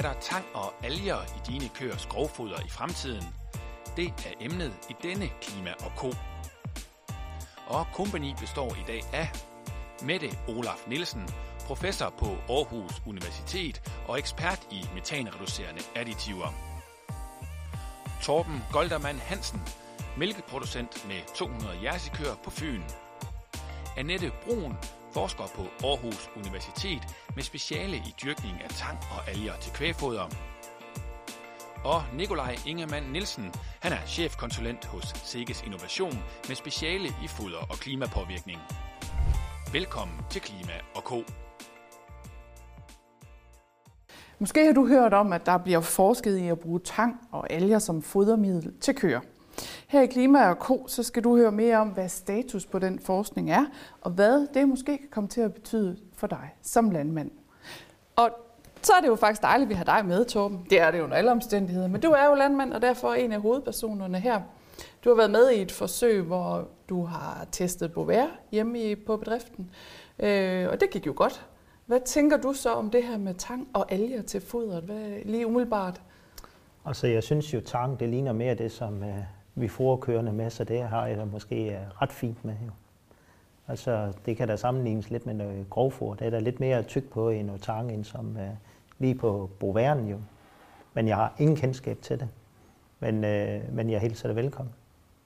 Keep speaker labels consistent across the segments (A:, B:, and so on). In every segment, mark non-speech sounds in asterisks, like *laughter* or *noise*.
A: Er der tang og alger i dine køers grovfoder i fremtiden? Det er emnet i denne Klima og Ko. Og kompagni består i dag af Mette Olaf Nielsen, professor på Aarhus Universitet og ekspert i metanreducerende additiver. Torben Goldermann Hansen, mælkeproducent med 200 jersikøer på Fyn. Annette Brun, forsker på Aarhus Universitet med speciale i dyrkning af tang og alger til kvægfoder. Og Nikolaj Ingemann Nielsen, han er chefkonsulent hos Sikkes Innovation med speciale i foder og klimapåvirkning. Velkommen til Klima og Ko.
B: Måske har du hørt om, at der bliver forsket i at bruge tang og alger som fodermiddel til køer. Her i Klima og Co, så skal du høre mere om, hvad status på den forskning er, og hvad det måske kan komme til at betyde for dig som landmand. Og så er det jo faktisk dejligt, at vi har dig med, Torben. Det er det jo under alle omstændigheder. Men du er jo landmand, og derfor en af hovedpersonerne her. Du har været med i et forsøg, hvor du har testet bovær hjemme på bedriften. Øh, og det gik jo godt. Hvad tænker du så om det her med tang og alger til fodret? Hvad, lige umiddelbart?
C: Altså, jeg synes jo, tang, det ligner mere det, som øh, vi får kørende med, så det har jeg da måske øh, ret fint med. Jo. Altså, det kan da sammenlignes lidt med noget grovfor. Det er da lidt mere tyk på i noget tang, end som uh, lige på boværen jo. Men jeg har ingen kendskab til det. Men, uh, men jeg hilser det velkommen.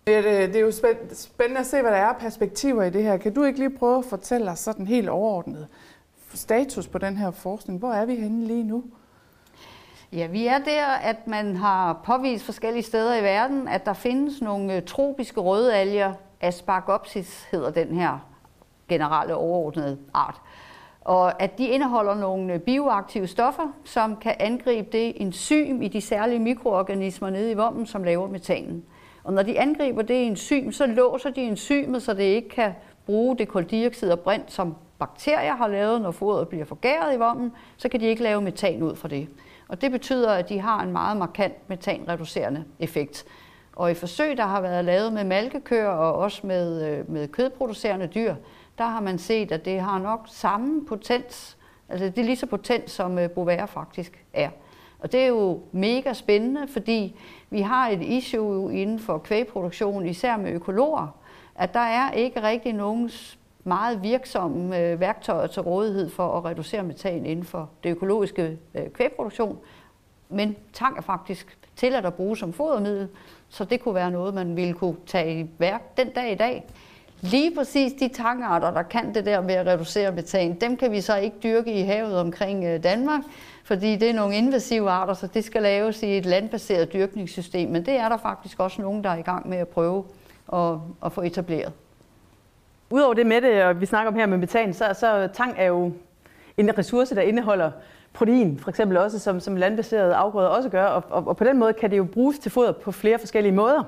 B: Det, det er jo spændende at se, hvad der er perspektiver i det her. Kan du ikke lige prøve at fortælle os sådan helt overordnet status på den her forskning? Hvor er vi henne lige nu?
D: Ja, vi er der, at man har påvist forskellige steder i verden, at der findes nogle øh, tropiske røde alger. Aspargopsis hedder den her generelle overordnede art. Og at de indeholder nogle øh, bioaktive stoffer, som kan angribe det enzym i de særlige mikroorganismer nede i vommen, som laver metanen. Og når de angriber det enzym, så låser de enzymet, så det ikke kan bruge det koldioxid og brint, som bakterier har lavet, når foderet bliver forgæret i vommen, så kan de ikke lave metan ud fra det. Og det betyder, at de har en meget markant metanreducerende effekt. Og i forsøg, der har været lavet med malkekøer og også med, øh, med kødproducerende dyr, der har man set, at det har nok samme potens, altså det er lige så potent, som øh, bovær faktisk er. Og det er jo mega spændende, fordi vi har et issue inden for kvægproduktion, især med økologer, at der er ikke rigtig nogen meget virksomme øh, værktøjer til rådighed for at reducere metan inden for det økologiske øh, kvægproduktion. Men tang er faktisk tilladt at bruge som fodermiddel, så det kunne være noget, man ville kunne tage i værk den dag i dag. Lige præcis de tangarter, der kan det der med at reducere metan, dem kan vi så ikke dyrke i havet omkring øh, Danmark, fordi det er nogle invasive arter, så det skal laves i et landbaseret dyrkningssystem. Men det er der faktisk også nogen, der er i gang med at prøve at, at få etableret.
E: Udover det med det, og vi snakker om her med metan, så, så tang er jo en ressource, der indeholder protein, for eksempel også, som, som landbaserede afgrøder også gør, og, og, og på den måde kan det jo bruges til foder på flere forskellige måder.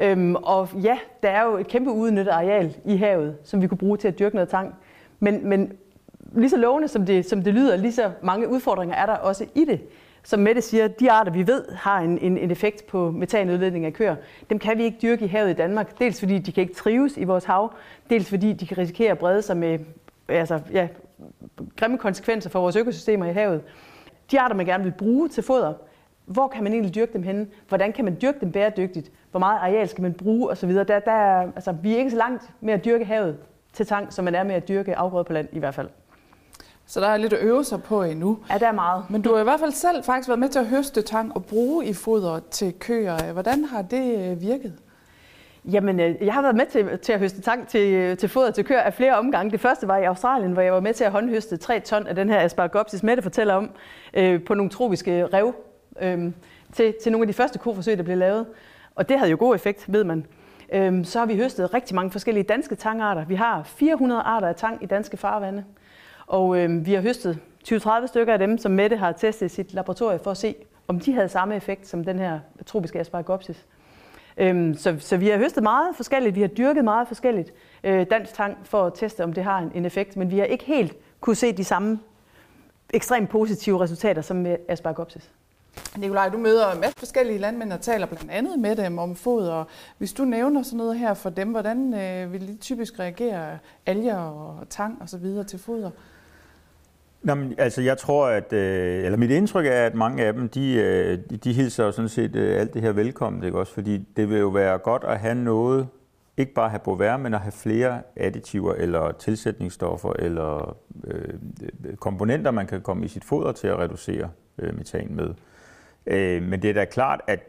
E: Øhm, og ja, der er jo et kæmpe udnyttet areal i havet, som vi kunne bruge til at dyrke noget tang. Men, men lige så lovende som det, som det lyder, lige så mange udfordringer er der også i det. Som Mette siger, de arter, vi ved har en, en, en effekt på metanudledning af køer, dem kan vi ikke dyrke i havet i Danmark. Dels fordi de kan ikke trives i vores hav, dels fordi de kan risikere at brede sig med altså, ja, grimme konsekvenser for vores økosystemer i havet. De arter, man gerne vil bruge til foder, hvor kan man egentlig dyrke dem henne? Hvordan kan man dyrke dem bæredygtigt? Hvor meget areal skal man bruge osv.? Der, der, altså, vi er ikke så langt med at dyrke havet til tang, som man er med at dyrke afgrøder på land i hvert fald.
B: Så der er lidt at øve sig på endnu.
E: Ja, der er meget.
B: Men du har i hvert fald selv faktisk været med til at høste tang og bruge i foder til køer. Hvordan har det virket?
E: Jamen, jeg har været med til, til at høste tang til, til foder til køer af flere omgange. Det første var i Australien, hvor jeg var med til at håndhøste 3 ton af den her Asparagopsis, Mette fortæller om, øh, på nogle tropiske rev, øh, til, til nogle af de første koforsøg, der blev lavet. Og det havde jo god effekt, ved man. Øh, så har vi høstet rigtig mange forskellige danske tangarter. Vi har 400 arter af tang i danske farvande. Og øh, vi har høstet 20-30 stykker af dem, som Mette har testet i sit laboratorium for at se, om de havde samme effekt som den her tropiske Asparagopsis. Øhm, så, så vi har høstet meget forskelligt, vi har dyrket meget forskelligt øh, dansk tang for at teste, om det har en, en effekt, men vi har ikke helt kunne se de samme ekstremt positive resultater som med Asparagopsis.
B: Nikolaj, du møder en masse forskellige landmænd og taler blandt andet med dem om foder. Hvis du nævner sådan noget her for dem, hvordan øh, vil de typisk reagere alger og tang og så videre til foder?
F: Jamen, men, altså jeg tror, at, øh, eller mit indtryk er, at mange af dem, de, øh, de hilser jo sådan set øh, alt det her velkommen, ikke også? Fordi det vil jo være godt at have noget, ikke bare have bovær, men at have flere additiver eller tilsætningsstoffer eller øh, øh, komponenter, man kan komme i sit foder til at reducere øh, metan med. Øh, men det er da klart, at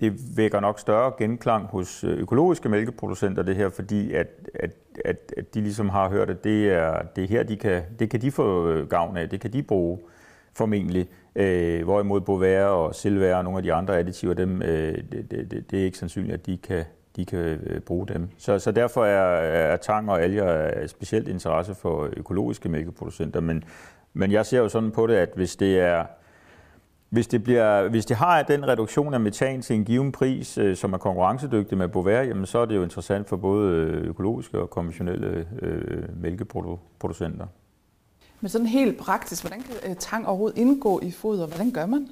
F: det vækker nok større genklang hos øh, økologiske mælkeproducenter, det her, fordi at, at, at, at de ligesom har hørt, at det er, det er her, de kan, det kan de få øh, gavn af, det kan de bruge formentlig. Øh, hvorimod Bovær og Silvær og nogle af de andre additiver, dem, øh, det, det, det er ikke sandsynligt, at de kan, de kan øh, bruge dem. Så, så derfor er, er tang og alger specielt interesse for økologiske mælkeproducenter, men, men jeg ser jo sådan på det, at hvis det er hvis det, bliver, hvis det har den reduktion af metan til en given pris, øh, som er konkurrencedygtig med Bovaer, jamen så er det jo interessant for både øh, økologiske og konventionelle øh, mælkeproducenter.
B: Men sådan helt praktisk, hvordan kan øh, tang overhovedet indgå i foder? Hvordan gør man?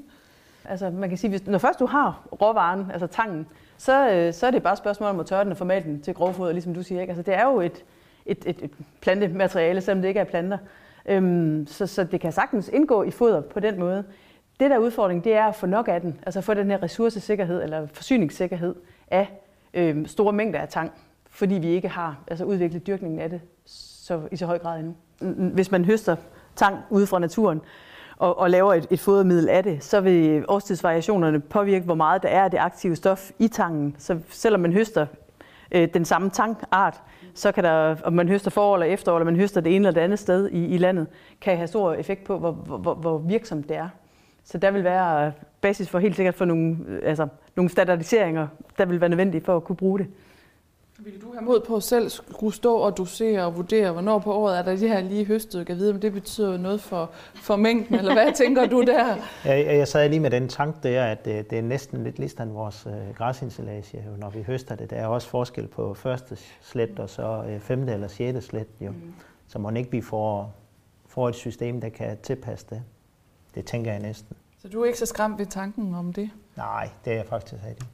E: Altså man kan sige, hvis, når først du har råvaren, altså tangen, så, så er det bare et spørgsmål om at tørre den og formale den til grovfoder, ligesom du siger. Ikke? Altså, det er jo et, et, et, et plantemateriale, selvom det ikke er planter. Øhm, så, så det kan sagtens indgå i foder på den måde. Det der er udfordringen, det er at få nok af den, altså få den her ressourcesikkerhed eller forsyningssikkerhed af øh, store mængder af tang, fordi vi ikke har altså udviklet dyrkningen af det så, i så høj grad endnu. Mm, mm, hvis man høster tang ude fra naturen og, og laver et, et fodermiddel af det, så vil årstidsvariationerne påvirke, hvor meget der er af det aktive stof i tangen. Så selvom man høster øh, den samme tangart, så kan der, om man høster forår eller efterår, eller man høster det ene eller det andet sted i, i landet, kan have stor effekt på, hvor, hvor, hvor virksomt det er. Så der vil være basis for helt sikkert for nogle, altså, nogle standardiseringer, der vil være nødvendige for at kunne bruge det.
B: Vil du have mod på at selv skulle stå og dosere og vurdere, hvornår på året er der det her lige høstet? Kan vide, om det betyder noget for, for mængden, eller hvad tænker du der? *laughs*
C: Jeg, jeg sad lige med den tank der, at det, det er næsten lidt ligesom vores øh, græsinsilage, jo, når vi høster det. Der er også forskel på første slet og så øh, femte eller sjette slet, jo. Mm. Så må ikke vi får, får et system, der kan tilpasse det. Det tænker jeg næsten.
B: Så du er ikke så skræmt ved tanken om det?
C: Nej, det er jeg faktisk ikke.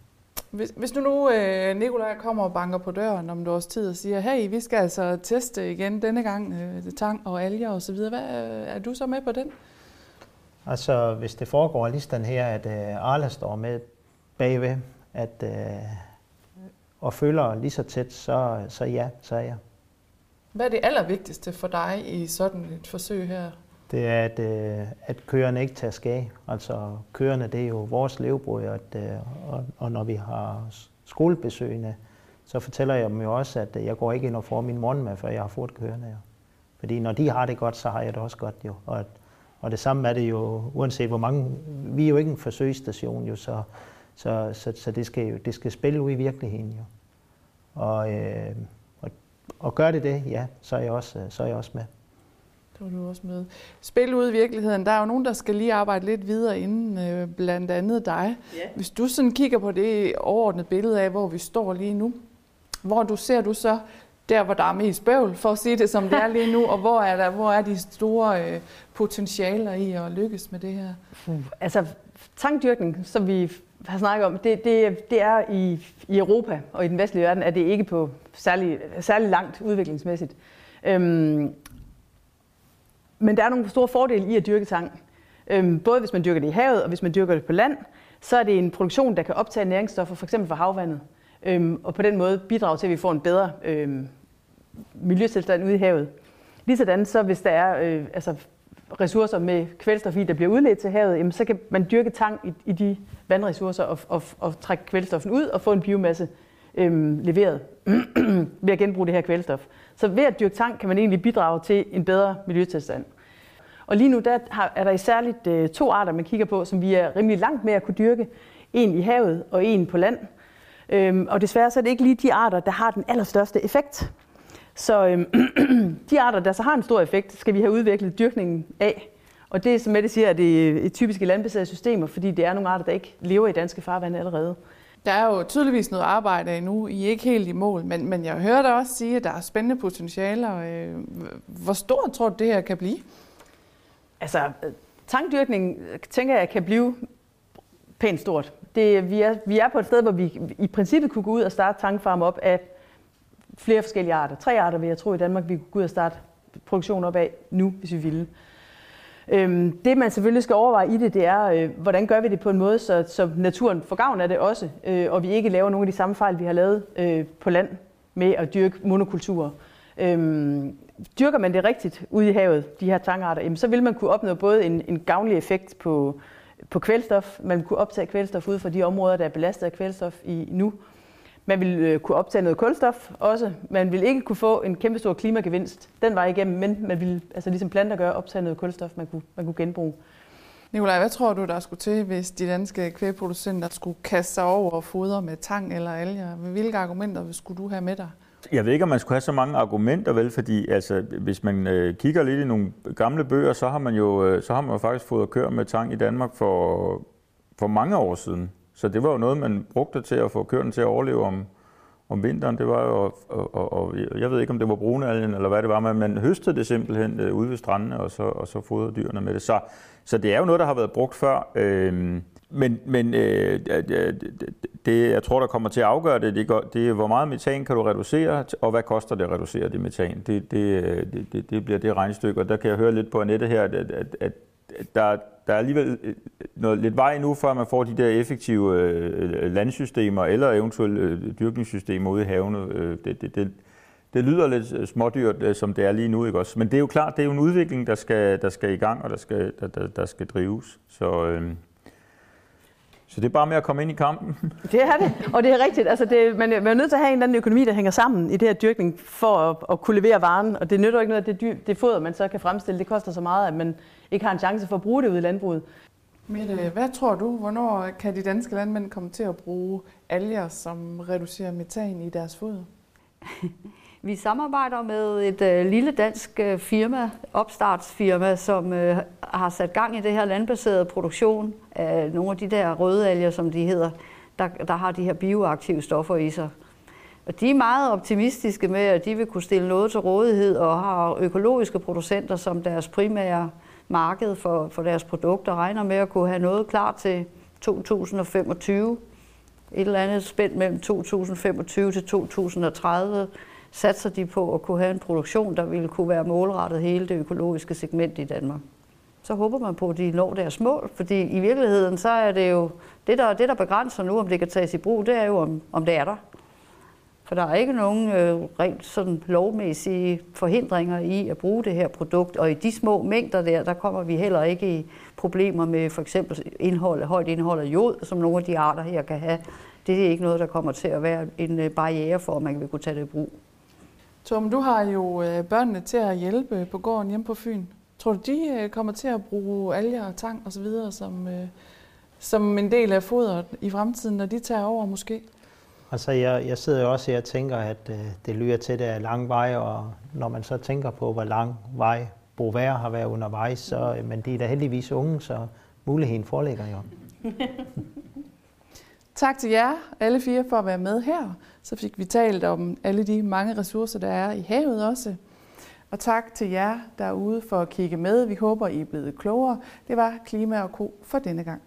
B: Hvis, hvis nu nu øh, Nikolaj kommer og banker på døren om et års tid og siger, hey, vi skal altså teste igen denne gang øh, tang og alger og så videre, hvad, øh, er du så med på den?
C: Altså, hvis det foregår lige sådan her, at øh, Arla står med bagved, at, øh, og følger lige så tæt, så, så ja, så er jeg.
B: Hvad er det allervigtigste for dig i sådan et forsøg her?
C: Det er, at, øh, at køerne ikke tager skade. Altså køerne, det er jo vores levebrød, at, øh, og, og når vi har skolebesøgende, så fortæller jeg dem jo også, at øh, jeg går ikke ind og får min morgenmad, før jeg har fået køerne. Jo. Fordi når de har det godt, så har jeg det også godt jo. Og, at, og det samme er det jo, uanset hvor mange, vi er jo ikke en forsøgsstation jo, så, så, så, så det, skal jo, det skal spille ud i virkeligheden jo. Og, øh, og, og gør det det, ja, så er jeg også, øh, så er jeg også med.
B: Det var du også med. Spil ud i virkeligheden. Der er jo nogen, der skal lige arbejde lidt videre inden, øh, blandt andet dig. Ja. Hvis du sådan kigger på det overordnede billede af, hvor vi står lige nu, hvor du ser du så der, hvor der er mest bøvl, for at sige det som det er lige nu, og hvor er, der, hvor er de store øh, potentialer i at lykkes med det her?
E: Altså, tankdyrkning, som vi har snakket om, det, det, det er i, i Europa og i den vestlige verden, er det ikke på særlig, særlig langt udviklingsmæssigt. Øhm, men der er nogle store fordele i at dyrke tang. Øhm, både hvis man dyrker det i havet og hvis man dyrker det på land, så er det en produktion, der kan optage næringsstoffer, f.eks. fra havvandet. Øhm, og på den måde bidrage til, at vi får en bedre øhm, miljøtilstand ude i havet. Ligesådan så hvis der er øh, altså ressourcer med kvælstof i, der bliver udledt til havet, jamen, så kan man dyrke tang i, i de vandressourcer og, og, og trække kvælstoffen ud og få en biomasse øhm, leveret *clears throat* ved at genbruge det her kvælstof. Så ved at dyrke tang kan man egentlig bidrage til en bedre miljøtilstand. Og lige nu der er der i særligt øh, to arter, man kigger på, som vi er rimelig langt med at kunne dyrke. En i havet og en på land. Øhm, og desværre så er det ikke lige de arter, der har den allerstørste effekt. Så øhm, *clears throat* de arter, der så har en stor effekt, skal vi have udviklet dyrkningen af. Og det, som Mette siger, er det øh, typiske landbaserede systemer, fordi det er nogle arter, der ikke lever i danske farvande allerede.
B: Der er jo tydeligvis noget arbejde endnu. I er ikke helt i mål, men, men jeg hører dig også sige, at der er spændende potentialer. Øh, hvor stort tror du, det her kan blive?
E: Altså, tankdyrkning øh, tænker jeg kan blive pænt stort. Det, vi, er, vi er på et sted, hvor vi i princippet kunne gå ud og starte tankfarm op af flere forskellige arter. Tre arter vil jeg tro i Danmark, vi kunne gå ud og starte produktion op af nu, hvis vi ville. Øhm, det man selvfølgelig skal overveje i det, det er, øh, hvordan gør vi det på en måde, så, så naturen får gavn af det også, øh, og vi ikke laver nogle af de samme fejl, vi har lavet øh, på land med at dyrke monokulturer. Øhm, dyrker man det rigtigt ude i havet, de her tangarter, jamen, så vil man kunne opnå både en, en gavnlig effekt på, på kvælstof, man vil kunne optage kvælstof ud fra de områder, der er belastet af kvælstof i nu, man vil øh, kunne optage noget kulstof også. Man vil ikke kunne få en kæmpe stor klimagevinst den vej igennem, men man vil, altså ligesom planter gør, optage noget kulstof, man kunne, man kunne genbruge.
B: Nikolaj, hvad tror du, der skulle til, hvis de danske kvægproducenter skulle kaste sig over og fodre med tang eller alger? Hvilke argumenter skulle du have med dig?
F: Jeg ved ikke, om man skulle have så mange argumenter, vel, fordi altså, hvis man øh, kigger lidt i nogle gamle bøger, så har man jo, øh, så har man jo faktisk fået at køre med tang i Danmark for, for mange år siden. Så det var jo noget, man brugte til at få køerne til at overleve om, om vinteren. Det var jo, og, og, og, jeg ved ikke, om det var brunalgen eller hvad det var, men man høstede det simpelthen øh, ude ved strandene, og så, og så fodrede dyrene med det. Så, så det er jo noget, der har været brugt før. Øh, men men øh, det, jeg tror, der kommer til at afgøre det, det, det er, hvor meget metan kan du reducere, og hvad koster det at reducere det metan. Det, øh, det, det, det bliver det regnestykke, og der kan jeg høre lidt på Annette her, at, at, at der, der er alligevel øh, øh, noget, lidt vej nu, før man får de der effektive øh, øh landsystemer eller eventuelle øh, dyrkningssystemer ude i havene. Øh, det, det, det, det lyder lidt smådyrt, øh, som det er lige nu, ikke også? Men det er jo klart, det er jo en udvikling, der skal, der skal i gang, og der skal, der, der, der skal drives. Så, øh, så det er bare med at komme ind i kampen. *laughs*
E: Det er det, og det er rigtigt. Altså det, man, man er nødt til at have en eller anden økonomi, der hænger sammen i det her dyrkning, for at, at kunne levere varen. Og det nytter ikke noget, at det, dyr, det foder, man så kan fremstille, det koster så meget, at man ikke har en chance for at bruge det ude i landbruget.
B: Mette, hvad tror du, hvornår kan de danske landmænd komme til at bruge alger, som reducerer metan i deres foder? *laughs*
D: Vi samarbejder med et øh, lille dansk øh, firma, opstartsfirma, som øh, har sat gang i det her landbaserede produktion af nogle af de der røde alger, som de hedder, der, der har de her bioaktive stoffer i sig. Og de er meget optimistiske med, at de vil kunne stille noget til rådighed og har økologiske producenter som deres primære marked for, for deres produkter, regner med at kunne have noget klar til 2025. Et eller andet spændt mellem 2025 til 2030 satser de på at kunne have en produktion, der ville kunne være målrettet hele det økologiske segment i Danmark. Så håber man på, at de når deres mål, fordi i virkeligheden så er det jo, det der, det der begrænser nu, om det kan tages i brug, det er jo, om, om det er der. For der er ikke nogen øh, rent sådan lovmæssige forhindringer i at bruge det her produkt, og i de små mængder der, der kommer vi heller ikke i problemer med for eksempel indhold, højt indhold af jod, som nogle af de arter her kan have. Det er ikke noget, der kommer til at være en øh, barriere for, at man vil kunne tage det i brug.
B: Tom, du har jo øh, børnene til at hjælpe på gården hjemme på Fyn. Tror du, de øh, kommer til at bruge alger og tang osv. Som, som en del af fodret i fremtiden, når de tager over måske?
C: Altså, jeg, jeg sidder jo også her og tænker, at øh, det lyder til, at det er lang vej, og når man så tænker på, hvor lang vej Brovær har været undervejs, så, øh, men de er da heldigvis unge, så muligheden foreligger jo. *laughs*
B: tak til jer, alle fire, for at være med her. Så fik vi talt om alle de mange ressourcer, der er i havet også. Og tak til jer derude for at kigge med. Vi håber, I er blevet klogere. Det var Klima og Ko for denne gang.